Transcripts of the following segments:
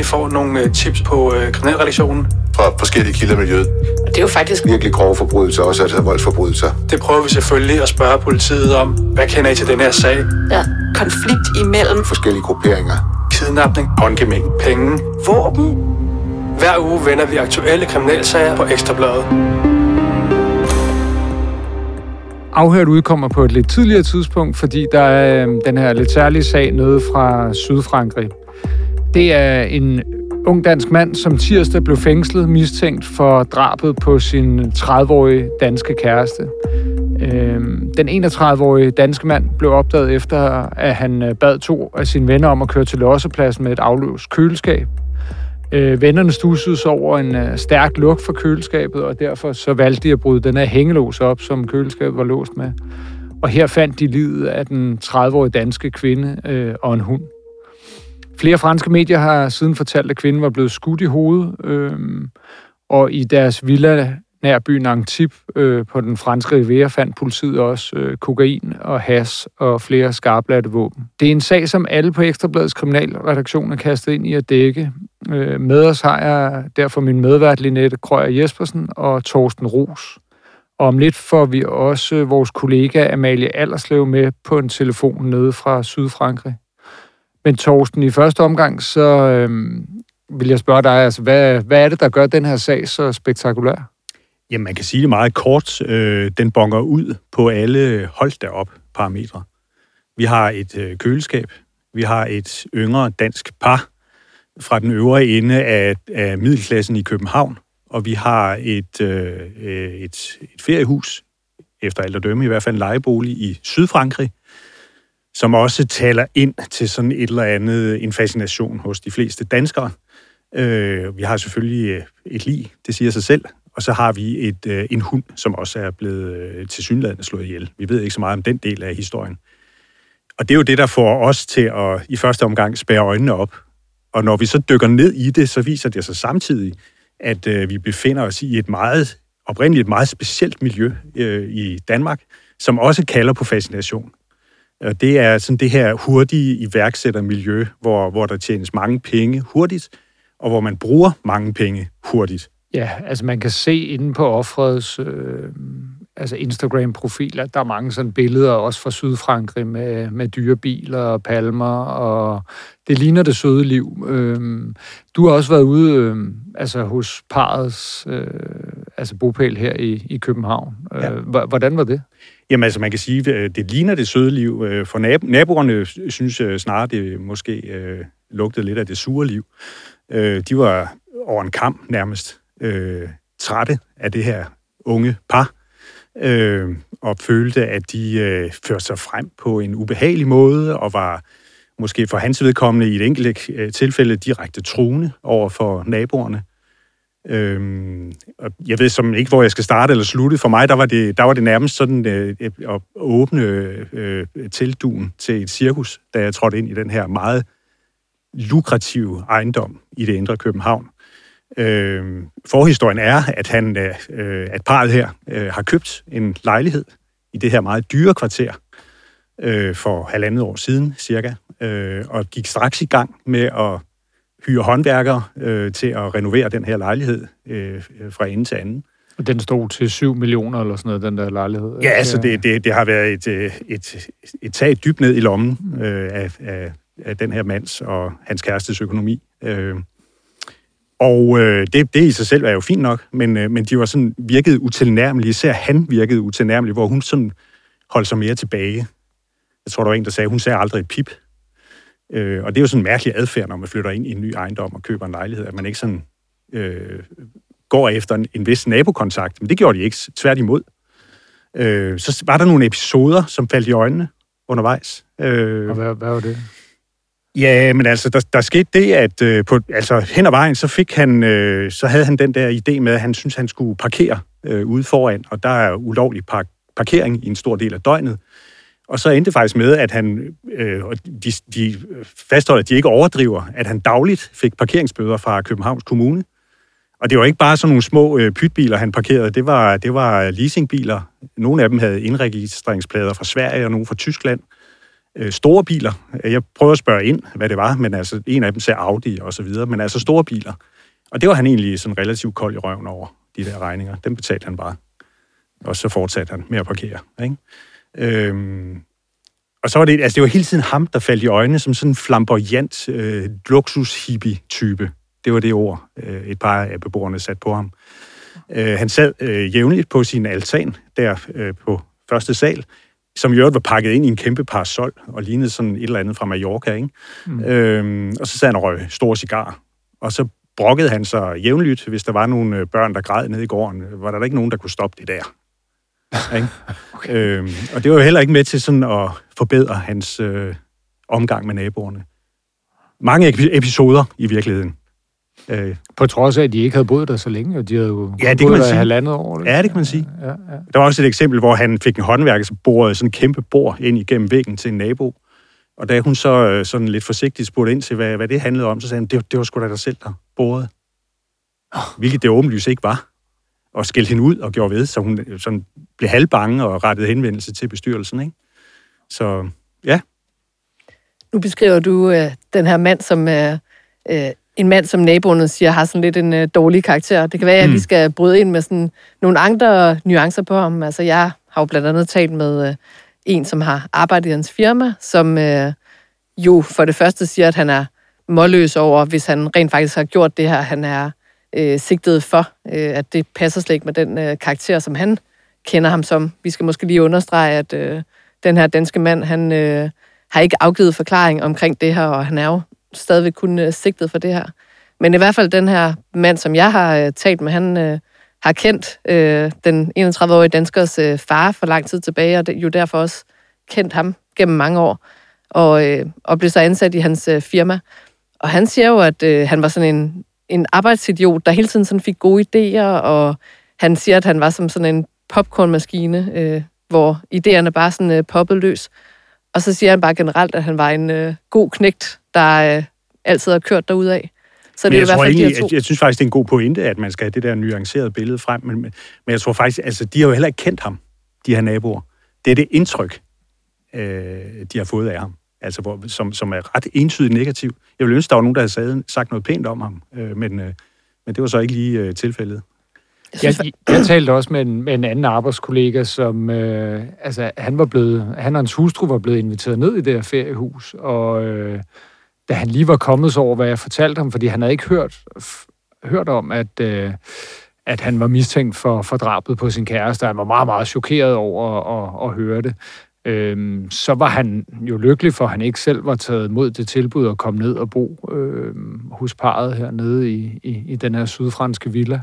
vi får nogle øh, tips på øh, kriminalredaktionen. Fra forskellige kilder i miljøet. Og det er jo faktisk Virkelig grove forbrydelser, også altså voldsforbrydelser. Det prøver vi selvfølgelig at spørge politiet om. Hvad kender I til den her sag? ja, konflikt imellem Forskellige grupperinger. Kidnapning, håndgemæng, penge, våben. Hver uge vender vi aktuelle kriminalsager på Ekstrabladet. Afhørt udkommer på et lidt tidligere tidspunkt, fordi der er øh, den her lidt særlige sag nede fra Sydfrankrig. Det er en ung dansk mand, som tirsdag blev fængslet mistænkt for drabet på sin 30-årige danske kæreste. Øhm, den 31-årige danske mand blev opdaget efter, at han øh, bad to af sine venner om at køre til lossepladsen med et afløst køleskab. Øh, vennerne stussede sig over en øh, stærk lugt fra køleskabet, og derfor så valgte de at bryde den her hængelås op, som køleskabet var låst med. Og her fandt de livet af den 30-årige danske kvinde øh, og en hund. Flere franske medier har siden fortalt, at kvinden var blevet skudt i hovedet, øh, og i deres villa nær byen Antibes øh, på den franske Riviera fandt politiet også øh, kokain og has og flere skarplatte våben. Det er en sag, som alle på Ekstrabladets kriminalredaktion er kastet ind i at dække. Øh, med os har jeg derfor min medvært Linette Krøyer Jespersen og Torsten Ros. Og om lidt får vi også vores kollega Amalie Allerslev med på en telefon nede fra Sydfrankrig. Men Torsten, i første omgang, så øh, vil jeg spørge dig, altså, hvad, hvad er det, der gør den her sag så spektakulær? Jamen, man kan sige det meget kort. Øh, den bonger ud på alle hold derop parametre. Vi har et øh, køleskab. Vi har et yngre dansk par fra den øvre ende af, af middelklassen i København. Og vi har et, øh, øh et, et feriehus, efter alt at dømme i hvert fald en lejebolig i Sydfrankrig, som også taler ind til sådan et eller andet, en fascination hos de fleste danskere. Øh, vi har selvfølgelig øh, et lig, det siger sig selv, og så har vi et, øh, en hund, som også er blevet øh, til slået ihjel. Vi ved ikke så meget om den del af historien. Og det er jo det, der får os til at i første omgang spære øjnene op. Og når vi så dykker ned i det, så viser det sig samtidig, at øh, vi befinder os i et meget, oprindeligt et meget specielt miljø øh, i Danmark, som også kalder på fascination. Og det er sådan det her hurtige iværksættermiljø, hvor, hvor der tjenes mange penge hurtigt, og hvor man bruger mange penge hurtigt. Ja, altså man kan se inde på offrets øh, altså Instagram-profiler, der er mange sådan billeder, også fra Sydfrankrig, med, med dyrebiler og palmer, og det ligner det søde liv. Øh, du har også været ude øh, altså hos parets øh, altså bopæl her i, i København. Ja. Øh, hvordan var det? Jamen altså, man kan sige, at det ligner det søde liv. Øh, For nab- naboerne synes øh, snarere, det måske øh, lugtede lidt af det sure liv. Øh, De var over en kamp nærmest øh, trætte af det her unge par, øh, og følte, at de øh, førte sig frem på en ubehagelig måde, og var måske for hans vedkommende i et enkelt øh, tilfælde direkte truende over for naboerne. Øhm, og jeg ved som ikke, hvor jeg skal starte eller slutte. For mig, der var det, der var det nærmest sådan øh, at åbne øh, tilduen til et cirkus, da jeg trådte ind i den her meget lukrative ejendom i det indre København. Øh, forhistorien er, at han, øh, at parret her øh, har købt en lejlighed i det her meget dyre kvarter øh, for halvandet år siden cirka, øh, og gik straks i gang med at hyre håndværkere øh, til at renovere den her lejlighed øh, fra ende til anden. Og Den stod til 7 millioner eller sådan noget, den der lejlighed. Ja, altså det, det, det har været et, øh, et, et tag dybt ned i lommen øh, af, af, af den her mands og hans kærestes økonomi. Øh, og øh, det, det i sig selv er jo fint nok, men, øh, men de var sådan virkede utilnærmelige. Især han virkede utilnærmelig, hvor hun sådan holdt sig mere tilbage. Jeg tror, der var en, der sagde, hun sagde aldrig et pip. Øh, og det er jo sådan en mærkelig adfærd, når man flytter ind i en ny ejendom og køber en lejlighed, at man ikke sådan øh, går efter en, en vis nabokontakt. Men det gjorde de ikke, tværtimod. Øh, så var der nogle episoder, som faldt i øjnene undervejs. Øh, Og hvad, hvad var det? Ja, men altså, der, der skete det, at øh, på, altså, hen ad vejen, så fik han, øh, så havde han den der idé med, at han synes han skulle parkere øh, ude foran, og der er ulovlig park, parkering i en stor del af døgnet. Og så endte det faktisk med, at han, øh, og de, de fastholder, at de ikke overdriver, at han dagligt fik parkeringsbøder fra Københavns Kommune. Og det var ikke bare sådan nogle små øh, pytbiler, han parkerede. Det var, det var leasingbiler. Nogle af dem havde indregistreringsplader fra Sverige og nogle fra Tyskland. øh, store biler. Jeg prøvede at spørge ind, hvad det var, men altså en af dem sagde Audi og så videre, men altså store biler. Og det var han egentlig sådan relativt kold i røven over, de der regninger. Dem betalte han bare. Og så fortsatte han med at parkere. Ikke? Øhm, og så var det, altså det var hele tiden ham, der faldt i øjnene som sådan en flamboyant øh, luksus-hippie-type. Det var det ord, øh, et par af beboerne satte på ham. Øh, han sad øh, jævnligt på sin altan der øh, på første sal, som i øvrigt var pakket ind i en kæmpe parasol og lignede sådan et eller andet fra Mallorca. Ikke? Mm. Øhm, og så sad han og røg store cigar. Og så brokkede han sig jævnligt, hvis der var nogle øh, børn, der græd nede i gården. Var der ikke nogen, der kunne stoppe det der? Ikke? okay. øhm, og det var jo heller ikke med til sådan at forbedre hans øh, omgang med naboerne. Mange episoder i virkeligheden. Øh, på trods af, at de ikke havde boet der så længe, og de havde jo ja, det kan man sige. halvandet år. Det. Ja, det kan man sige. Ja, ja. Der var også et eksempel, hvor han fik en håndværker, som borede sådan en kæmpe bord ind igennem væggen til en nabo. Og da hun så øh, sådan lidt forsigtigt spurgte ind til, hvad, hvad det handlede om, så sagde han, det, det var sgu da dig selv, der borede. Hvilket det åbenlyst ikke var. Og skældte hende ud og gjorde ved, så hun øh, sådan blev halvbange og rettede henvendelse til bestyrelsen. Ikke? Så ja. Nu beskriver du øh, den her mand som øh, øh, en mand, som naboerne siger, har sådan lidt en øh, dårlig karakter. Det kan være, at mm. vi skal bryde ind med sådan nogle andre nuancer på ham. Altså, jeg har jo blandt andet talt med øh, en, som har arbejdet i hans firma, som øh, jo for det første siger, at han er målløs over, hvis han rent faktisk har gjort det her, han er øh, sigtet for, øh, at det passer slet ikke med den øh, karakter, som han kender ham som. Vi skal måske lige understrege, at øh, den her danske mand, han øh, har ikke afgivet forklaring omkring det her, og han er jo stadigvæk kun øh, sigtet for det her. Men i hvert fald den her mand, som jeg har øh, talt med, han øh, har kendt øh, den 31-årige danskers øh, far for lang tid tilbage, og det, jo derfor også kendt ham gennem mange år, og, øh, og blev så ansat i hans øh, firma. Og han siger jo, at øh, han var sådan en, en arbejdsidiot, der hele tiden sådan fik gode idéer, og han siger, at han var som sådan en popcornmaskine, øh, hvor idéerne bare sådan øh, poppede løs. Og så siger han bare generelt, at han var en øh, god knægt, der øh, altid har kørt af. Så det men er i hvert fald egentlig, de to. Jeg synes faktisk, det er en god pointe, at man skal have det der nuancerede billede frem, men, men jeg tror faktisk, altså, de har jo heller ikke kendt ham, de her naboer. Det er det indtryk, øh, de har fået af ham, altså, hvor, som, som er ret entydigt negativ. Jeg ville ønske, der var nogen, der havde sagt noget pænt om ham, øh, men, øh, men det var så ikke lige øh, tilfældet. Jeg, jeg, jeg talte også med en, med en anden arbejdskollega, som øh, altså, han var blevet, han og hans hustru var blevet inviteret ned i det her feriehus, og øh, da han lige var kommet så over, hvad jeg fortalte ham, fordi han havde ikke hørt, hørt om, at, øh, at han var mistænkt for, for drabet på sin kæreste. Han var meget, meget chokeret over at, at, at høre det. Øhm, så var han jo lykkelig for, at han ikke selv var taget mod det tilbud at komme ned og bo øhm, hos parret hernede i, i, i den her sydfranske villa.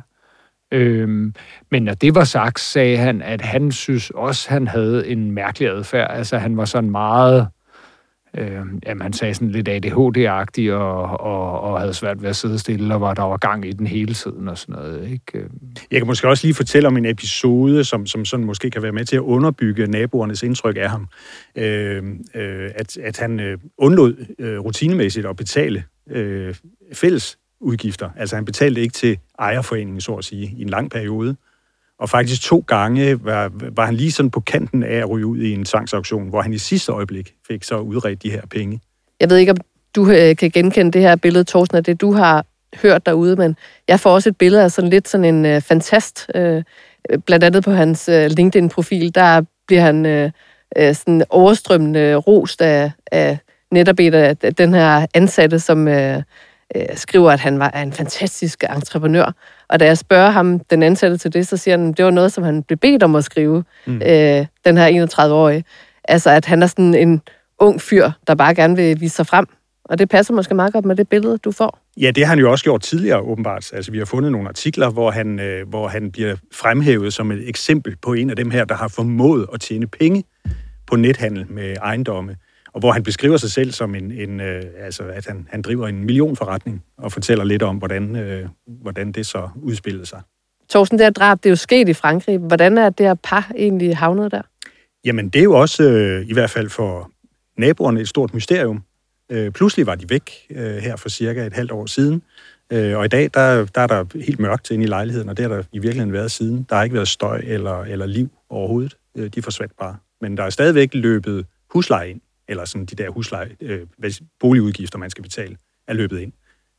Øhm, men når det var sagt, sagde han, at han synes også, han havde en mærkelig adfærd. Altså han var sådan meget øh, jamen, han sagde sådan lidt ADHD-agtig og, og, og havde svært ved at sidde stille, og var der var gang i den hele tiden og sådan noget. Ikke? Øhm. Jeg kan måske også lige fortælle om en episode, som, som sådan måske kan være med til at underbygge naboernes indtryk af ham. Øh, øh, at, at han øh, undlod øh, rutinemæssigt at betale øh, fælles udgifter. Altså han betalte ikke til ejerforeningen, så at sige, i en lang periode. Og faktisk to gange var, var han lige sådan på kanten af at ryge ud i en tvangsauktion, hvor han i sidste øjeblik fik så udredt de her penge. Jeg ved ikke, om du øh, kan genkende det her billede, Thorsten, af det du har hørt derude, men jeg får også et billede af sådan lidt sådan en øh, fantast. Øh, blandt andet på hans øh, LinkedIn-profil, der bliver han øh, øh sådan overstrømmende rost af, af netop et af den her ansatte, som øh, øh, skriver, at han var en fantastisk entreprenør. Og da jeg spørger ham, den ansatte til det, så siger han, at det var noget, som han blev bedt om at skrive, mm. øh, den her 31-årige. Altså, at han er sådan en ung fyr, der bare gerne vil vise sig frem. Og det passer måske meget godt med det billede, du får. Ja, det har han jo også gjort tidligere, åbenbart. Altså, vi har fundet nogle artikler, hvor han, øh, hvor han bliver fremhævet som et eksempel på en af dem her, der har formået at tjene penge på nethandel med ejendomme og hvor han beskriver sig selv som en, en øh, altså at han, han driver en millionforretning, og fortæller lidt om, hvordan, øh, hvordan det så udspillede sig. Torsten, det her drab, det er jo sket i Frankrig. Hvordan er det her par egentlig havnet der? Jamen, det er jo også, øh, i hvert fald for naboerne, et stort mysterium. Øh, pludselig var de væk øh, her for cirka et halvt år siden, øh, og i dag, der, der er der helt mørkt inde i lejligheden, og det har der i virkeligheden været siden. Der har ikke været støj eller, eller liv overhovedet. Øh, de forsvandt bare. Men der er stadigvæk løbet husleje ind eller sådan de der husleje, øh, boligudgifter, man skal betale, er løbet ind.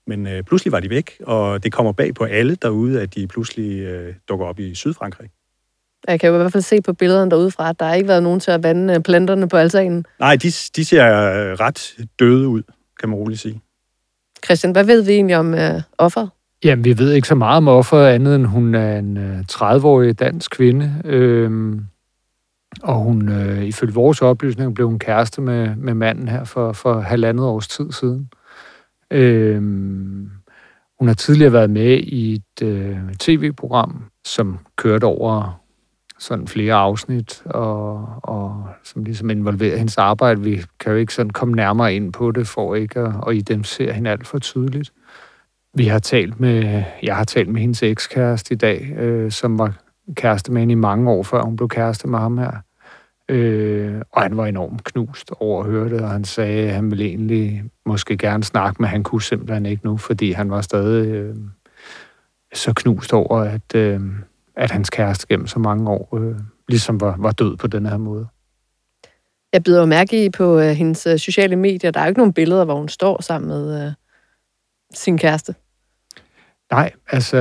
Men øh, pludselig var de væk, og det kommer bag på alle derude, at de pludselig øh, dukker op i Sydfrankrig. Jeg kan jo i hvert fald se på billederne derudefra, at der har ikke været nogen til at vande øh, planterne på altanen. Nej, de, de ser øh, ret døde ud, kan man roligt sige. Christian, hvad ved vi egentlig om øh, offeret? Jamen, vi ved ikke så meget om offeret, andet end hun er en øh, 30-årig dansk kvinde. Øhm, og hun, øh, ifølge vores oplysninger, blev hun kæreste med, med manden her for, for halvandet års tid siden. Øhm, hun har tidligere været med i et øh, tv-program, som kørte over sådan flere afsnit, og, og som ligesom involverer hendes arbejde. Vi kan jo ikke sådan komme nærmere ind på det, for ikke at, at identificere hende alt for tydeligt. Vi har talt med, jeg har talt med hendes ekskæreste i dag, øh, som var kæreste med hende i mange år, før hun blev kæreste med ham her. Øh, og han var enormt knust over at høre det, og han sagde, at han ville egentlig måske gerne snakke, men han kunne simpelthen ikke nu, fordi han var stadig øh, så knust over, at, øh, at hans kæreste gennem så mange år øh, ligesom var, var død på den her måde. Jeg bider jo mærke i på øh, hendes øh, sociale medier. Der er jo ikke nogen billeder, hvor hun står sammen med øh, sin kæreste. Nej, altså,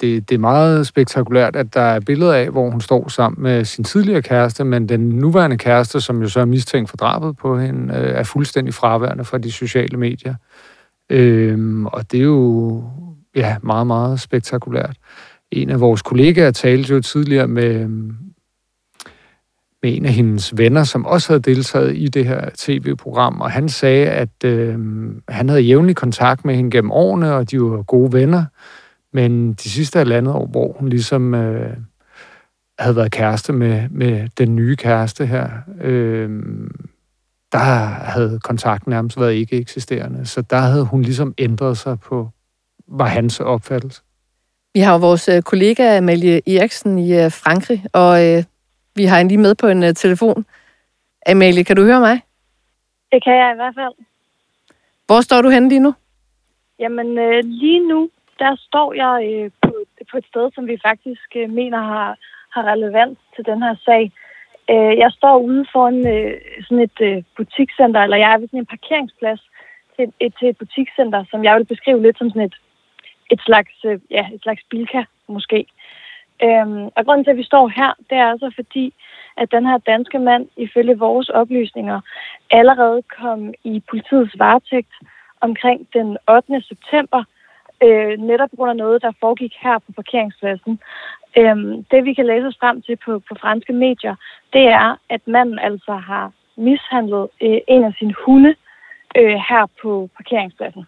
det, det er meget spektakulært, at der er billeder af, hvor hun står sammen med sin tidligere kæreste, men den nuværende kæreste, som jo så er mistænkt for drabet på hende, øh, er fuldstændig fraværende fra de sociale medier. Øhm, og det er jo ja, meget, meget spektakulært. En af vores kollegaer talte jo tidligere med, med en af hendes venner, som også havde deltaget i det her tv-program, og han sagde, at øh, han havde jævnlig kontakt med hende gennem årene, og de var gode venner, men de sidste halvandet år, hvor hun ligesom øh, havde været kæreste med, med den nye kæreste her, øh, der havde kontakten nærmest været ikke eksisterende. Så der havde hun ligesom ændret sig på, var hans opfattelse. Vi har jo vores øh, kollega Amalie Eriksen i øh, Frankrig, og øh, vi har hende lige med på en øh, telefon. Amalie, kan du høre mig? Det kan jeg i hvert fald. Hvor står du henne lige nu? Jamen, øh, lige nu, der står jeg øh, på, på et sted, som vi faktisk øh, mener har, har relevans til den her sag. Øh, jeg står ude foran øh, sådan et øh, butikscenter, eller jeg er ved sådan en parkeringsplads til et, til et butikscenter, som jeg vil beskrive lidt som sådan et, et slags, øh, ja, et slags bilka, måske. Øhm, og grunden til, at vi står her, det er altså fordi, at den her danske mand, ifølge vores oplysninger, allerede kom i politiets varetægt omkring den 8. september, øh, netop på grund af noget, der foregik her på parkeringspladsen. Øhm, det, vi kan læse os frem til på, på franske medier, det er, at manden altså har mishandlet øh, en af sine hunde øh, her på parkeringspladsen.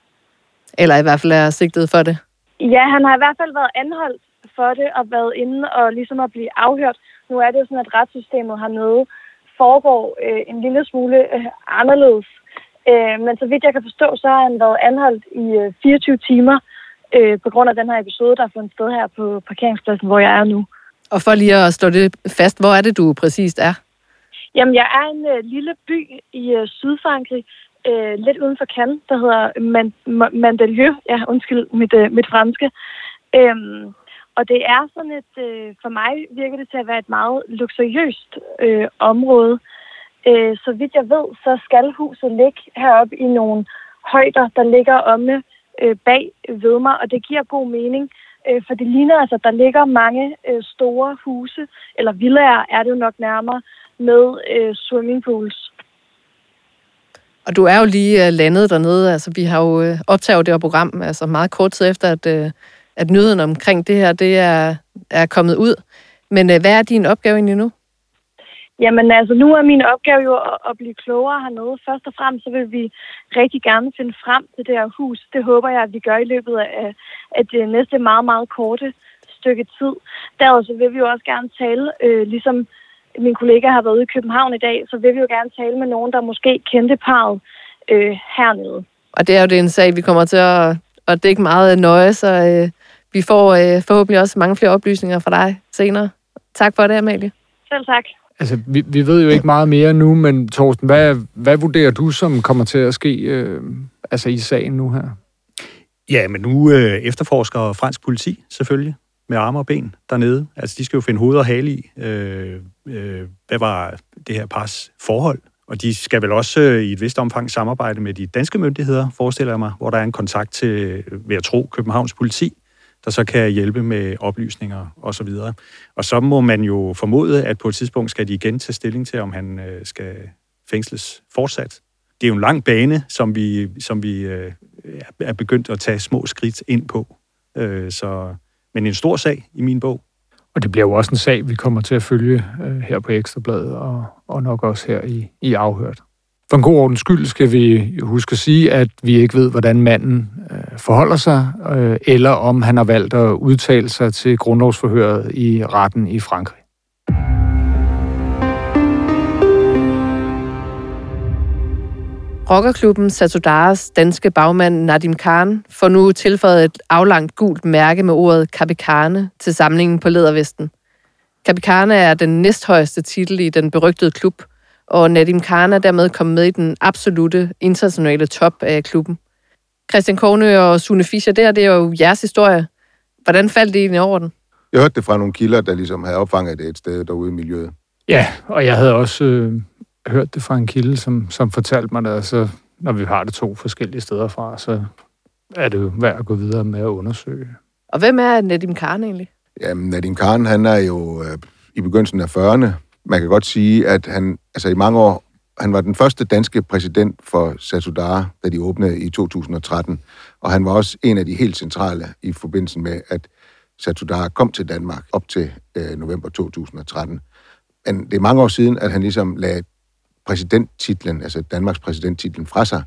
Eller i hvert fald er sigtet for det. Ja, han har i hvert fald været anholdt for det og været inde og ligesom at blive afhørt. Nu er det jo sådan, at retssystemet hernede foregår øh, en lille smule øh, anderledes. Øh, men så vidt jeg kan forstå, så har han været anholdt i øh, 24 timer øh, på grund af den her episode, der har fundet sted her på parkeringspladsen, hvor jeg er nu. Og for lige at slå det fast, hvor er det, du præcist er? Jamen, jeg er en øh, lille by i øh, Sydfrankrig, øh, lidt uden for Cannes, der hedder Man- Ma- Mandelieu. Ja, undskyld mit, øh, mit franske. Øhm, og det er sådan et, øh, for mig virker det til at være et meget luksuriøst øh, område. Øh, så vidt jeg ved, så skal huset ligge heroppe i nogle højder, der ligger omme øh, bag ved mig, og det giver god mening, øh, for det ligner altså, at der ligger mange øh, store huse, eller villager er det jo nok nærmere, med øh, swimmingpools. Og du er jo lige øh, landet dernede. Altså, vi har jo øh, optaget det her program altså meget kort tid efter, at, øh, at nyheden omkring det her det er, er kommet ud. Men øh, hvad er din opgave egentlig nu? Jamen altså, nu er min opgave jo at, at blive klogere hernede. Først og fremmest så vil vi rigtig gerne finde frem til det her hus. Det håber jeg, at vi gør i løbet af, af det næste meget, meget korte stykke tid. Derudover så vil vi jo også gerne tale, øh, ligesom min kollega har været ude i København i dag, så vil vi jo gerne tale med nogen, der måske kendte parret øh, hernede. Og det er jo det en sag, vi kommer til at, at dække meget nøje, så øh, vi får øh, forhåbentlig også mange flere oplysninger fra dig senere. Tak for det, Amalie. Selv tak. Altså, vi, vi ved jo ikke meget mere nu, men Torsten, hvad, hvad vurderer du, som kommer til at ske øh, altså i sagen nu her? Ja, men nu øh, efterforsker fransk politi selvfølgelig med arme og ben dernede. Altså, de skal jo finde hoved og hale i. Øh, øh, hvad var det her pars forhold Og de skal vel også øh, i et vist omfang samarbejde med de danske myndigheder, forestiller jeg mig, hvor der er en kontakt til, ved at tro, Københavns politi, der så kan hjælpe med oplysninger osv. Og, og så må man jo formode, at på et tidspunkt skal de igen tage stilling til, om han øh, skal fængsles fortsat. Det er jo en lang bane, som vi, som vi øh, er begyndt at tage små skridt ind på. Øh, så, men en stor sag i min bog. Og det bliver jo også en sag, vi kommer til at følge øh, her på Ekstrabladet, og, og nok også her i, i Afhørt. For en god ordens skyld skal vi huske at sige, at vi ikke ved, hvordan manden øh, forholder sig, øh, eller om han har valgt at udtale sig til grundlovsforhøret i retten i Frankrig. Rockerklubben Satudaras danske bagmand Nadim Khan får nu tilføjet et aflangt gult mærke med ordet Kapikane til samlingen på ledervesten. Kapikane er den næsthøjeste titel i den berygtede klub, og Nadim Khan er dermed kommet med i den absolute internationale top af klubben. Christian Kornø og Sune Fischer der, det er jo jeres historie. Hvordan faldt det egentlig over den? Jeg hørte det fra nogle kilder, der ligesom havde opfanget det et sted derude i miljøet. Ja, og jeg havde også øh, hørt det fra en kilde, som, som fortalte mig det, altså, når vi har det to forskellige steder fra, så er det jo værd at gå videre med at undersøge. Og hvem er Nadim Khan egentlig? Jamen, Nadim Khan, han er jo øh, i begyndelsen af 40'erne. Man kan godt sige, at han altså i mange år, han var den første danske præsident for Satudara, da de åbnede i 2013. Og han var også en af de helt centrale i forbindelse med, at Satudara kom til Danmark op til øh, november 2013. Men det er mange år siden, at han ligesom lagde præsidenttitlen, altså Danmarks præsidenttitlen fra sig,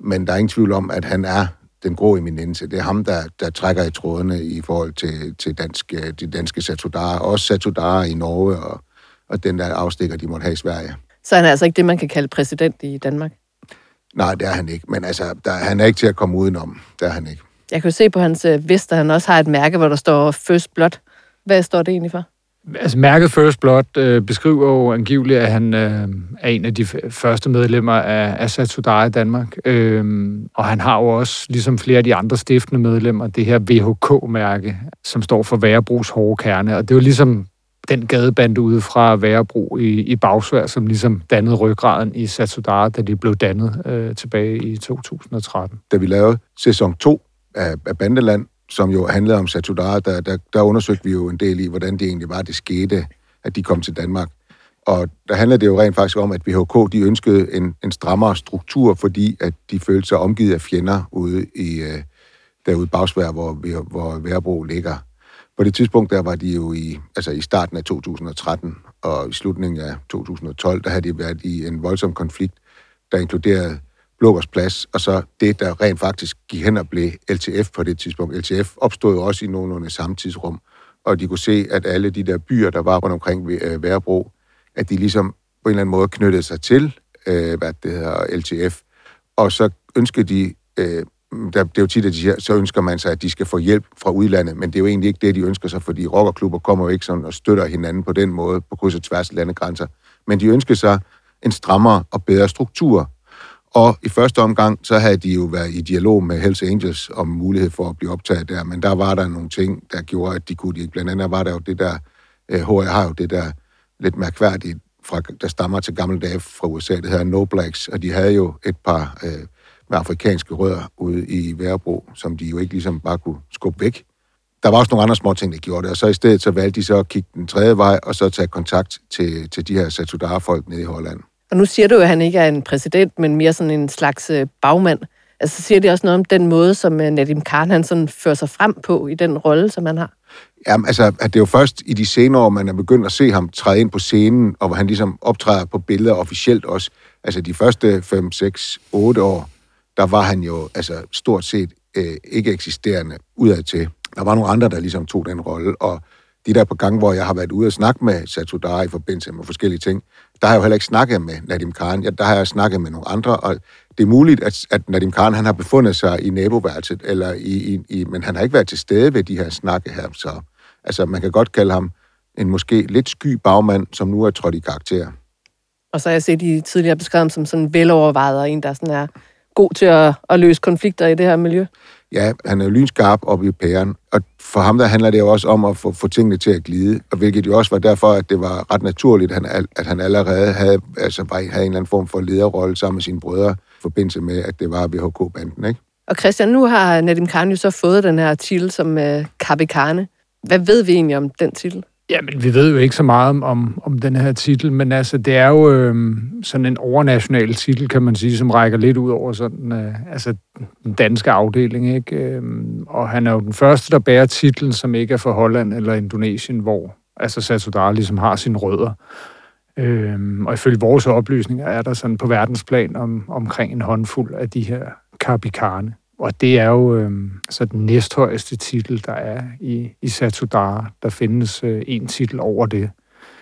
men der er ingen tvivl om, at han er den grå eminence. Det er ham, der, der trækker i trådene i forhold til, til dansk, øh, de danske Satudara, også Satudara i Norge og, og den der afstikker, de måtte have i Sverige. Så han er altså ikke det, man kan kalde præsident i Danmark? Nej, det er han ikke, men altså, der, han er ikke til at komme udenom. Det er han ikke. Jeg kan jo se på hans øh, vest, at han også har et mærke, hvor der står First Blood. Hvad står det egentlig for? Altså, mærket First Blood øh, beskriver jo angiveligt, at han øh, er en af de første medlemmer af, af Satudara i Danmark. Øh, og han har jo også, ligesom flere af de andre stiftende medlemmer, det her VHK-mærke, som står for Værebros hårde kerne. Og det er jo ligesom den gadebande ude fra Værebro i, i Bagsvær, som ligesom dannede ryggraden i Satsudara, da de blev dannet øh, tilbage i 2013. Da vi lavede sæson 2 af, af Bandeland, som jo handlede om Satsudara, der, der, der undersøgte vi jo en del i, hvordan det egentlig var, det skete, at de kom til Danmark. Og der handlede det jo rent faktisk om, at VHK de ønskede en, en strammere struktur, fordi at de følte sig omgivet af fjender ude i, øh, derude i Bagsvær, hvor, hvor Værbro ligger. På det tidspunkt, der var de jo i, altså i starten af 2013 og i slutningen af 2012, der havde de været i en voldsom konflikt, der inkluderede Blågårds Plads, og så det, der rent faktisk gik hen og blev LTF på det tidspunkt. LTF opstod også i nogenlunde samme tidsrum, og de kunne se, at alle de der byer, der var rundt omkring ved øh, Værebro, at de ligesom på en eller anden måde knyttede sig til, øh, hvad det hedder, LTF, og så ønskede de, øh, der, det er jo tit, at de siger, så ønsker man sig, at de skal få hjælp fra udlandet, men det er jo egentlig ikke det, de ønsker sig, fordi rockerklubber kommer jo ikke sådan og støtter hinanden på den måde, på kryds og tværs af landegrænser, men de ønsker sig en strammere og bedre struktur, og i første omgang, så havde de jo været i dialog med Hells Angels om mulighed for at blive optaget der, men der var der nogle ting, der gjorde, at de kunne ikke. Blandt andet var der jo det der, HR øh, har jo det der lidt mærkværdigt, fra, der stammer til gamle dage fra USA, det hedder No Blacks, og de havde jo et par øh, med afrikanske rødder ude i Værebro, som de jo ikke ligesom bare kunne skubbe væk. Der var også nogle andre små ting, der gjorde det, og så i stedet så valgte de så at kigge den tredje vej, og så tage kontakt til, til de her Satudara-folk nede i Holland. Og nu siger du jo, at han ikke er en præsident, men mere sådan en slags øh, bagmand. Altså siger det også noget om den måde, som øh, Nadim Khan han sådan fører sig frem på i den rolle, som han har? Jamen, altså, at det er jo først i de senere år, man er begyndt at se ham træde ind på scenen, og hvor han ligesom optræder på billeder officielt også. Altså, de første 5, 6, 8 år, der var han jo altså, stort set øh, ikke eksisterende udadtil. Der var nogle andre, der ligesom tog den rolle, og de der på gang, hvor jeg har været ude og snakke med Satudara i forbindelse med forskellige ting, der har jeg jo heller ikke snakket med Nadim Khan. Ja, der har jeg snakket med nogle andre, og det er muligt, at, at Nadim Khan han har befundet sig i naboværelset, eller i, i, i, men han har ikke været til stede ved de her snakke her. Så altså, man kan godt kalde ham en måske lidt sky bagmand, som nu er trådt i karakter. Og så har jeg set i tidligere beskrevet som sådan velovervejet, og en, der sådan er god til at, at løse konflikter i det her miljø. ja, han er lynskarp op i pæren, og for ham der handler det jo også om at få, få tingene til at glide, og hvilket jo også var derfor, at det var ret naturligt, at han, at han allerede havde, altså, havde en eller anden form for lederrolle sammen med sine brødre, i forbindelse med, at det var VHK-banden, ikke? Og Christian, nu har Nadim Khan jo så fået den her titel som øh, Kabikane. Hvad ved vi egentlig om den titel? Jamen, vi ved jo ikke så meget om, om, om den her titel, men altså, det er jo øh, sådan en overnational titel, kan man sige, som rækker lidt ud over sådan, øh, altså, den danske afdeling, ikke? Øh, og han er jo den første, der bærer titlen, som ikke er fra Holland eller Indonesien, hvor altså Satudar ligesom har sine rødder. Øh, og ifølge vores oplysninger er der sådan på verdensplan om, omkring en håndfuld af de her karbikarne. Og det er jo øh, så den næsthøjeste titel, der er i, i Satudara. Der findes øh, en titel over det,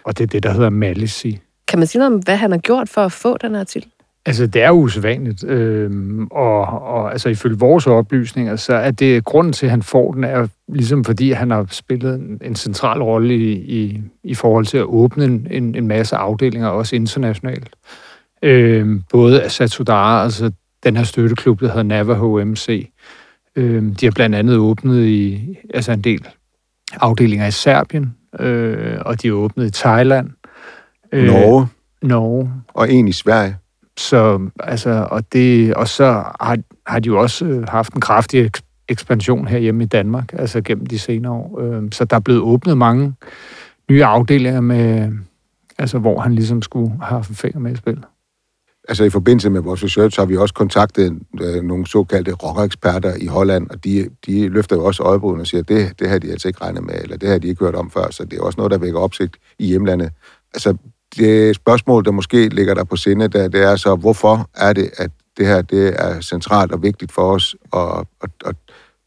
og det er det, der hedder Malisi. Kan man sige noget om, hvad han har gjort for at få den her titel? Altså, det er jo usædvanligt, øh, og, og altså, ifølge vores oplysninger, så er det grunden til, at han får den, er ligesom fordi, han har spillet en, en central rolle i, i, i forhold til at åbne en, en masse afdelinger, også internationalt. Øh, både af Satudara, altså den her støtteklub, der hedder Navajo MC. Øh, de har blandt andet åbnet i altså en del afdelinger i Serbien, øh, og de er åbnet i Thailand. Øh, Norge. Norge. Og en i Sverige. Så, altså, og, det, og så har, har de jo også øh, haft en kraftig ekspansion herhjemme i Danmark, altså gennem de senere år. Øh, så der er blevet åbnet mange nye afdelinger, med, altså, hvor han ligesom skulle have haft fingre med i spil altså i forbindelse med vores research har vi også kontaktet øh, nogle såkaldte rockereksperter i Holland, og de, de løfter jo også øjebruden og siger, det, det har de altså ikke regnet med, eller det har de ikke hørt om før, så det er også noget, der vækker opsigt i hjemlandet. Altså, det spørgsmål, der måske ligger der på sinde, der, det er så, hvorfor er det, at det her det er centralt og vigtigt for os at, at, at,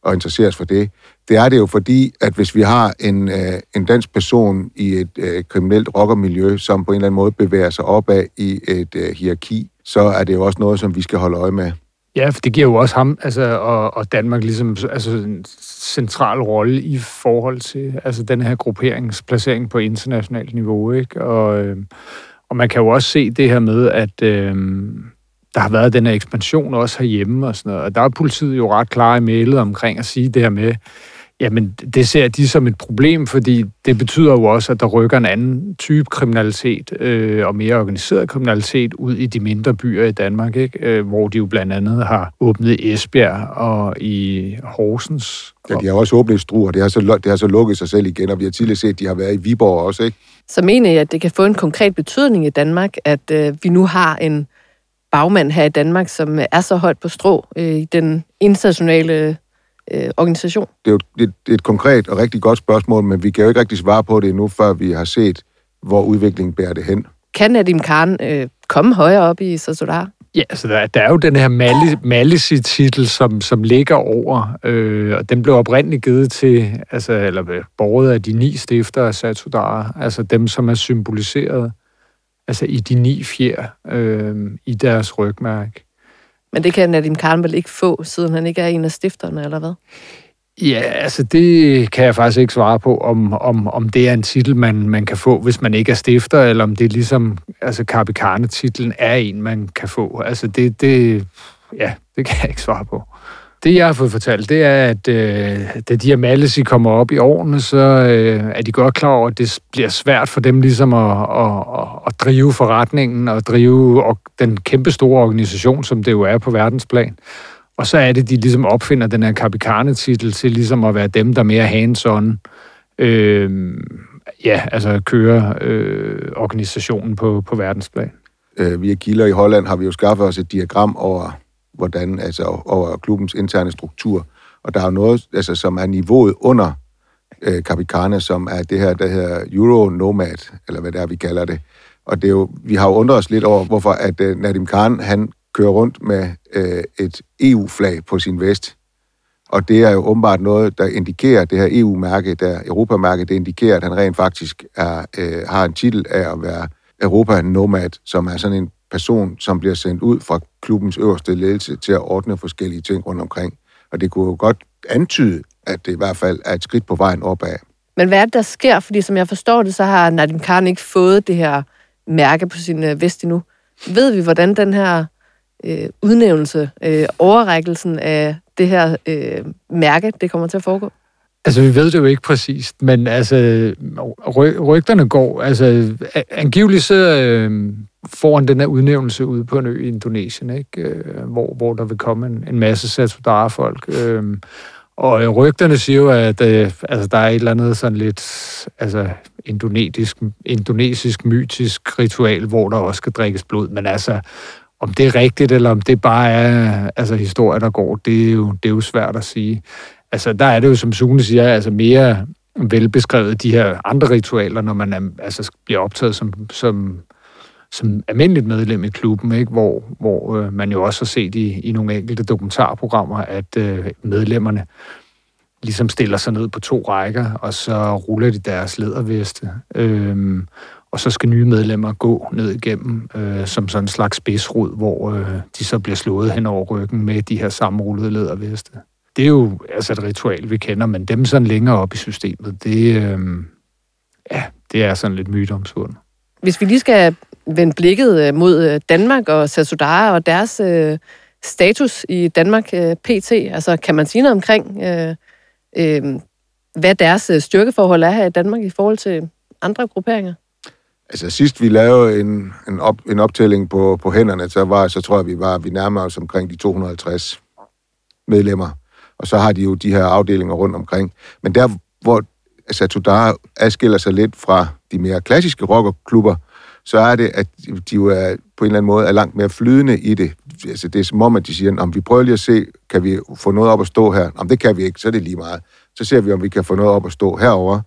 at interessere os for det? Det er det jo fordi, at hvis vi har en, øh, en dansk person i et øh, kriminelt rockermiljø, som på en eller anden måde bevæger sig opad i et øh, hierarki, så er det jo også noget, som vi skal holde øje med. Ja, for det giver jo også ham altså, og, og Danmark ligesom altså, en central rolle i forhold til altså, den her grupperingsplacering på internationalt niveau. Ikke? Og, øh, og man kan jo også se det her med, at øh, der har været den her ekspansion også herhjemme og sådan noget. Og der er politiet jo ret klar i mailet omkring at sige det her med, Jamen, det ser de som et problem, fordi det betyder jo også, at der rykker en anden type kriminalitet øh, og mere organiseret kriminalitet ud i de mindre byer i Danmark, ikke? Øh, hvor de jo blandt andet har åbnet i Esbjerg og i Horsens. Ja, de har også åbnet Struer, det har, så, det har så lukket sig selv igen, og vi har tidligere set, at de har været i Viborg også, ikke? Så mener jeg, at det kan få en konkret betydning i Danmark, at øh, vi nu har en bagmand her i Danmark, som er så højt på strå øh, i den internationale øh, organisation? Det er jo et, et, et konkret og rigtig godt spørgsmål, men vi kan jo ikke rigtig svare på det endnu, før vi har set, hvor udviklingen bærer det hen. Kan Nadim Khan øh, komme højere op i Sasodar? Ja, altså der, der er jo den her Malisi-titel, som, som ligger over, øh, og den blev oprindeligt givet til, altså, eller borget af de ni stifter af Satudara, altså dem, som er symboliseret altså i de ni fjer øh, i deres rygmærke. Men det kan Nadim Karnbel ikke få, siden han ikke er en af stifterne, eller hvad? Ja, altså det kan jeg faktisk ikke svare på, om, om, om det er en titel, man, man kan få, hvis man ikke er stifter, eller om det er ligesom, altså Karpikane-titlen er en, man kan få. Altså det, det, ja, det kan jeg ikke svare på. Det, jeg har fået fortalt, det er, at øh, da de her Malesi kommer op i årene, så øh, er de godt klar over, at det bliver svært for dem ligesom at, at, at drive forretningen og drive og den kæmpe store organisation, som det jo er på verdensplan. Og så er det, de ligesom opfinder den her Capicane-titel til ligesom at være dem, der mere hands-on. Øh, ja, altså køre øh, organisationen på, på verdensplan. Øh, via kilder i Holland har vi jo skaffet os et diagram over hvordan, altså over klubbens interne struktur. Og der er jo noget, altså, som er niveauet under øh, Capicana, som er det her, der hedder Euro Nomad, eller hvad det er, vi kalder det. Og det er jo, vi har jo undret os lidt over, hvorfor at øh, Nadim Khan, han kører rundt med øh, et EU-flag på sin vest. Og det er jo åbenbart noget, der indikerer, det her EU-mærke, der Europamærke, det indikerer, at han rent faktisk er, øh, har en titel af at være Europa Nomad, som er sådan en person, som bliver sendt ud fra klubbens øverste ledelse til at ordne forskellige ting rundt omkring. Og det kunne jo godt antyde, at det i hvert fald er et skridt på vejen opad. Men hvad er det, der sker? Fordi som jeg forstår det, så har Nadim Khan ikke fået det her mærke på sin øh, vest endnu. Ved vi, hvordan den her øh, udnævnelse, øh, overrækkelsen af det her øh, mærke, det kommer til at foregå? Altså, vi ved det jo ikke præcist, men altså, ry- rygterne går. Altså, angiveligt så øh, foran den her udnævnelse ude på en ø i Indonesien, ikke? Øh, hvor, hvor der vil komme en, en masse Satudara-folk. Øh, og øh, rygterne siger jo, at øh, altså, der er et eller andet sådan lidt altså, indonesisk, indonesisk mytisk ritual, hvor der også skal drikkes blod. Men altså, om det er rigtigt, eller om det bare er altså, historie, der går, det er, jo, det er jo svært at sige. Altså, der er det jo, som Sune siger, altså mere velbeskrevet de her andre ritualer, når man er, altså, bliver optaget som, som, som almindeligt medlem i klubben, ikke? hvor, hvor øh, man jo også har set i, i nogle enkelte dokumentarprogrammer, at øh, medlemmerne ligesom stiller sig ned på to rækker, og så ruller de deres lederveste. Øh, og så skal nye medlemmer gå ned igennem øh, som sådan en slags spidsrod, hvor øh, de så bliver slået hen over ryggen med de her sammenrullede lederveste. Det er jo altså et ritual, vi kender, men dem sådan længere op i systemet, det, øh, ja, det er sådan lidt myteomspundet. Hvis vi lige skal vende blikket øh, mod øh, Danmark og Satsudara og deres øh, status i Danmark øh, PT, altså kan man sige noget omkring, øh, øh, hvad deres øh, styrkeforhold er her i Danmark i forhold til andre grupperinger? Altså sidst vi lavede en, en, op, en optælling på, på hænderne, så, var, så tror jeg, vi var vi nærmer os omkring de 250 medlemmer. Og så har de jo de her afdelinger rundt omkring. Men der, hvor Satudara adskiller sig lidt fra de mere klassiske rockerklubber, så er det, at de jo er, på en eller anden måde er langt mere flydende i det. Altså, det er som om, at de siger, om vi prøver lige at se, kan vi få noget op at stå her? Om det kan vi ikke, så er det lige meget. Så ser vi, om vi kan få noget op at stå herover.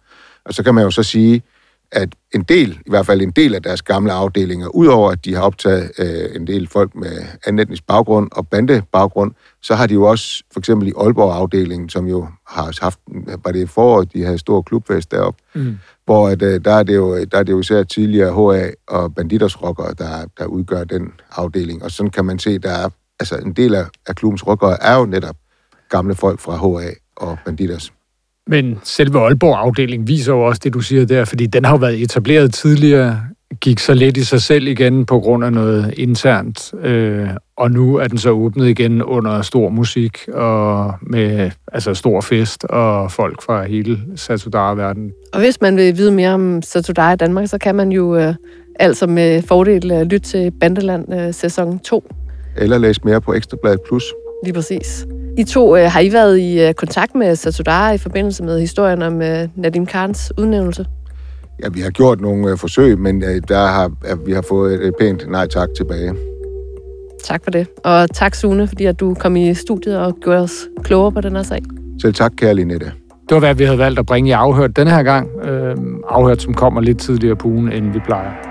Og så kan man jo så sige, at en del, i hvert fald en del af deres gamle afdelinger, udover at de har optaget øh, en del folk med anden etnisk baggrund og bandebaggrund, så har de jo også, for eksempel i Aalborg-afdelingen, som jo har haft, var det i foråret, de havde stor klubfest deroppe, mm. hvor at, øh, der, er det jo, der er det jo især tidligere HA og banditersrockere, der, der udgør den afdeling. Og sådan kan man se, der er, altså en del af, af klubbens rockere er jo netop gamle folk fra HA og banditers. Men selve Aalborg-afdelingen viser jo også det, du siger der, fordi den har jo været etableret tidligere, gik så lidt i sig selv igen på grund af noget internt, øh, og nu er den så åbnet igen under stor musik og med altså stor fest og folk fra hele Satudara-verdenen. Og hvis man vil vide mere om Satudara i Danmark, så kan man jo øh, altså med fordel øh, lytte til Bandeland øh, sæson 2. Eller læse mere på Ekstrabladet Plus. Lige præcis. I to øh, har I været i øh, kontakt med Satudara i forbindelse med historien om øh, Nadim Khans udnævnelse? Ja, vi har gjort nogle øh, forsøg, men øh, der har, øh, vi har fået et pænt nej tak tilbage. Tak for det. Og tak, Sune, fordi at du kom i studiet og gjorde os klogere på den her sag. Selv tak, kære Linette. Det var, hvad vi havde valgt at bringe i afhørt den her gang. Øh, afhørt, som kommer lidt tidligere på ugen, end vi plejer.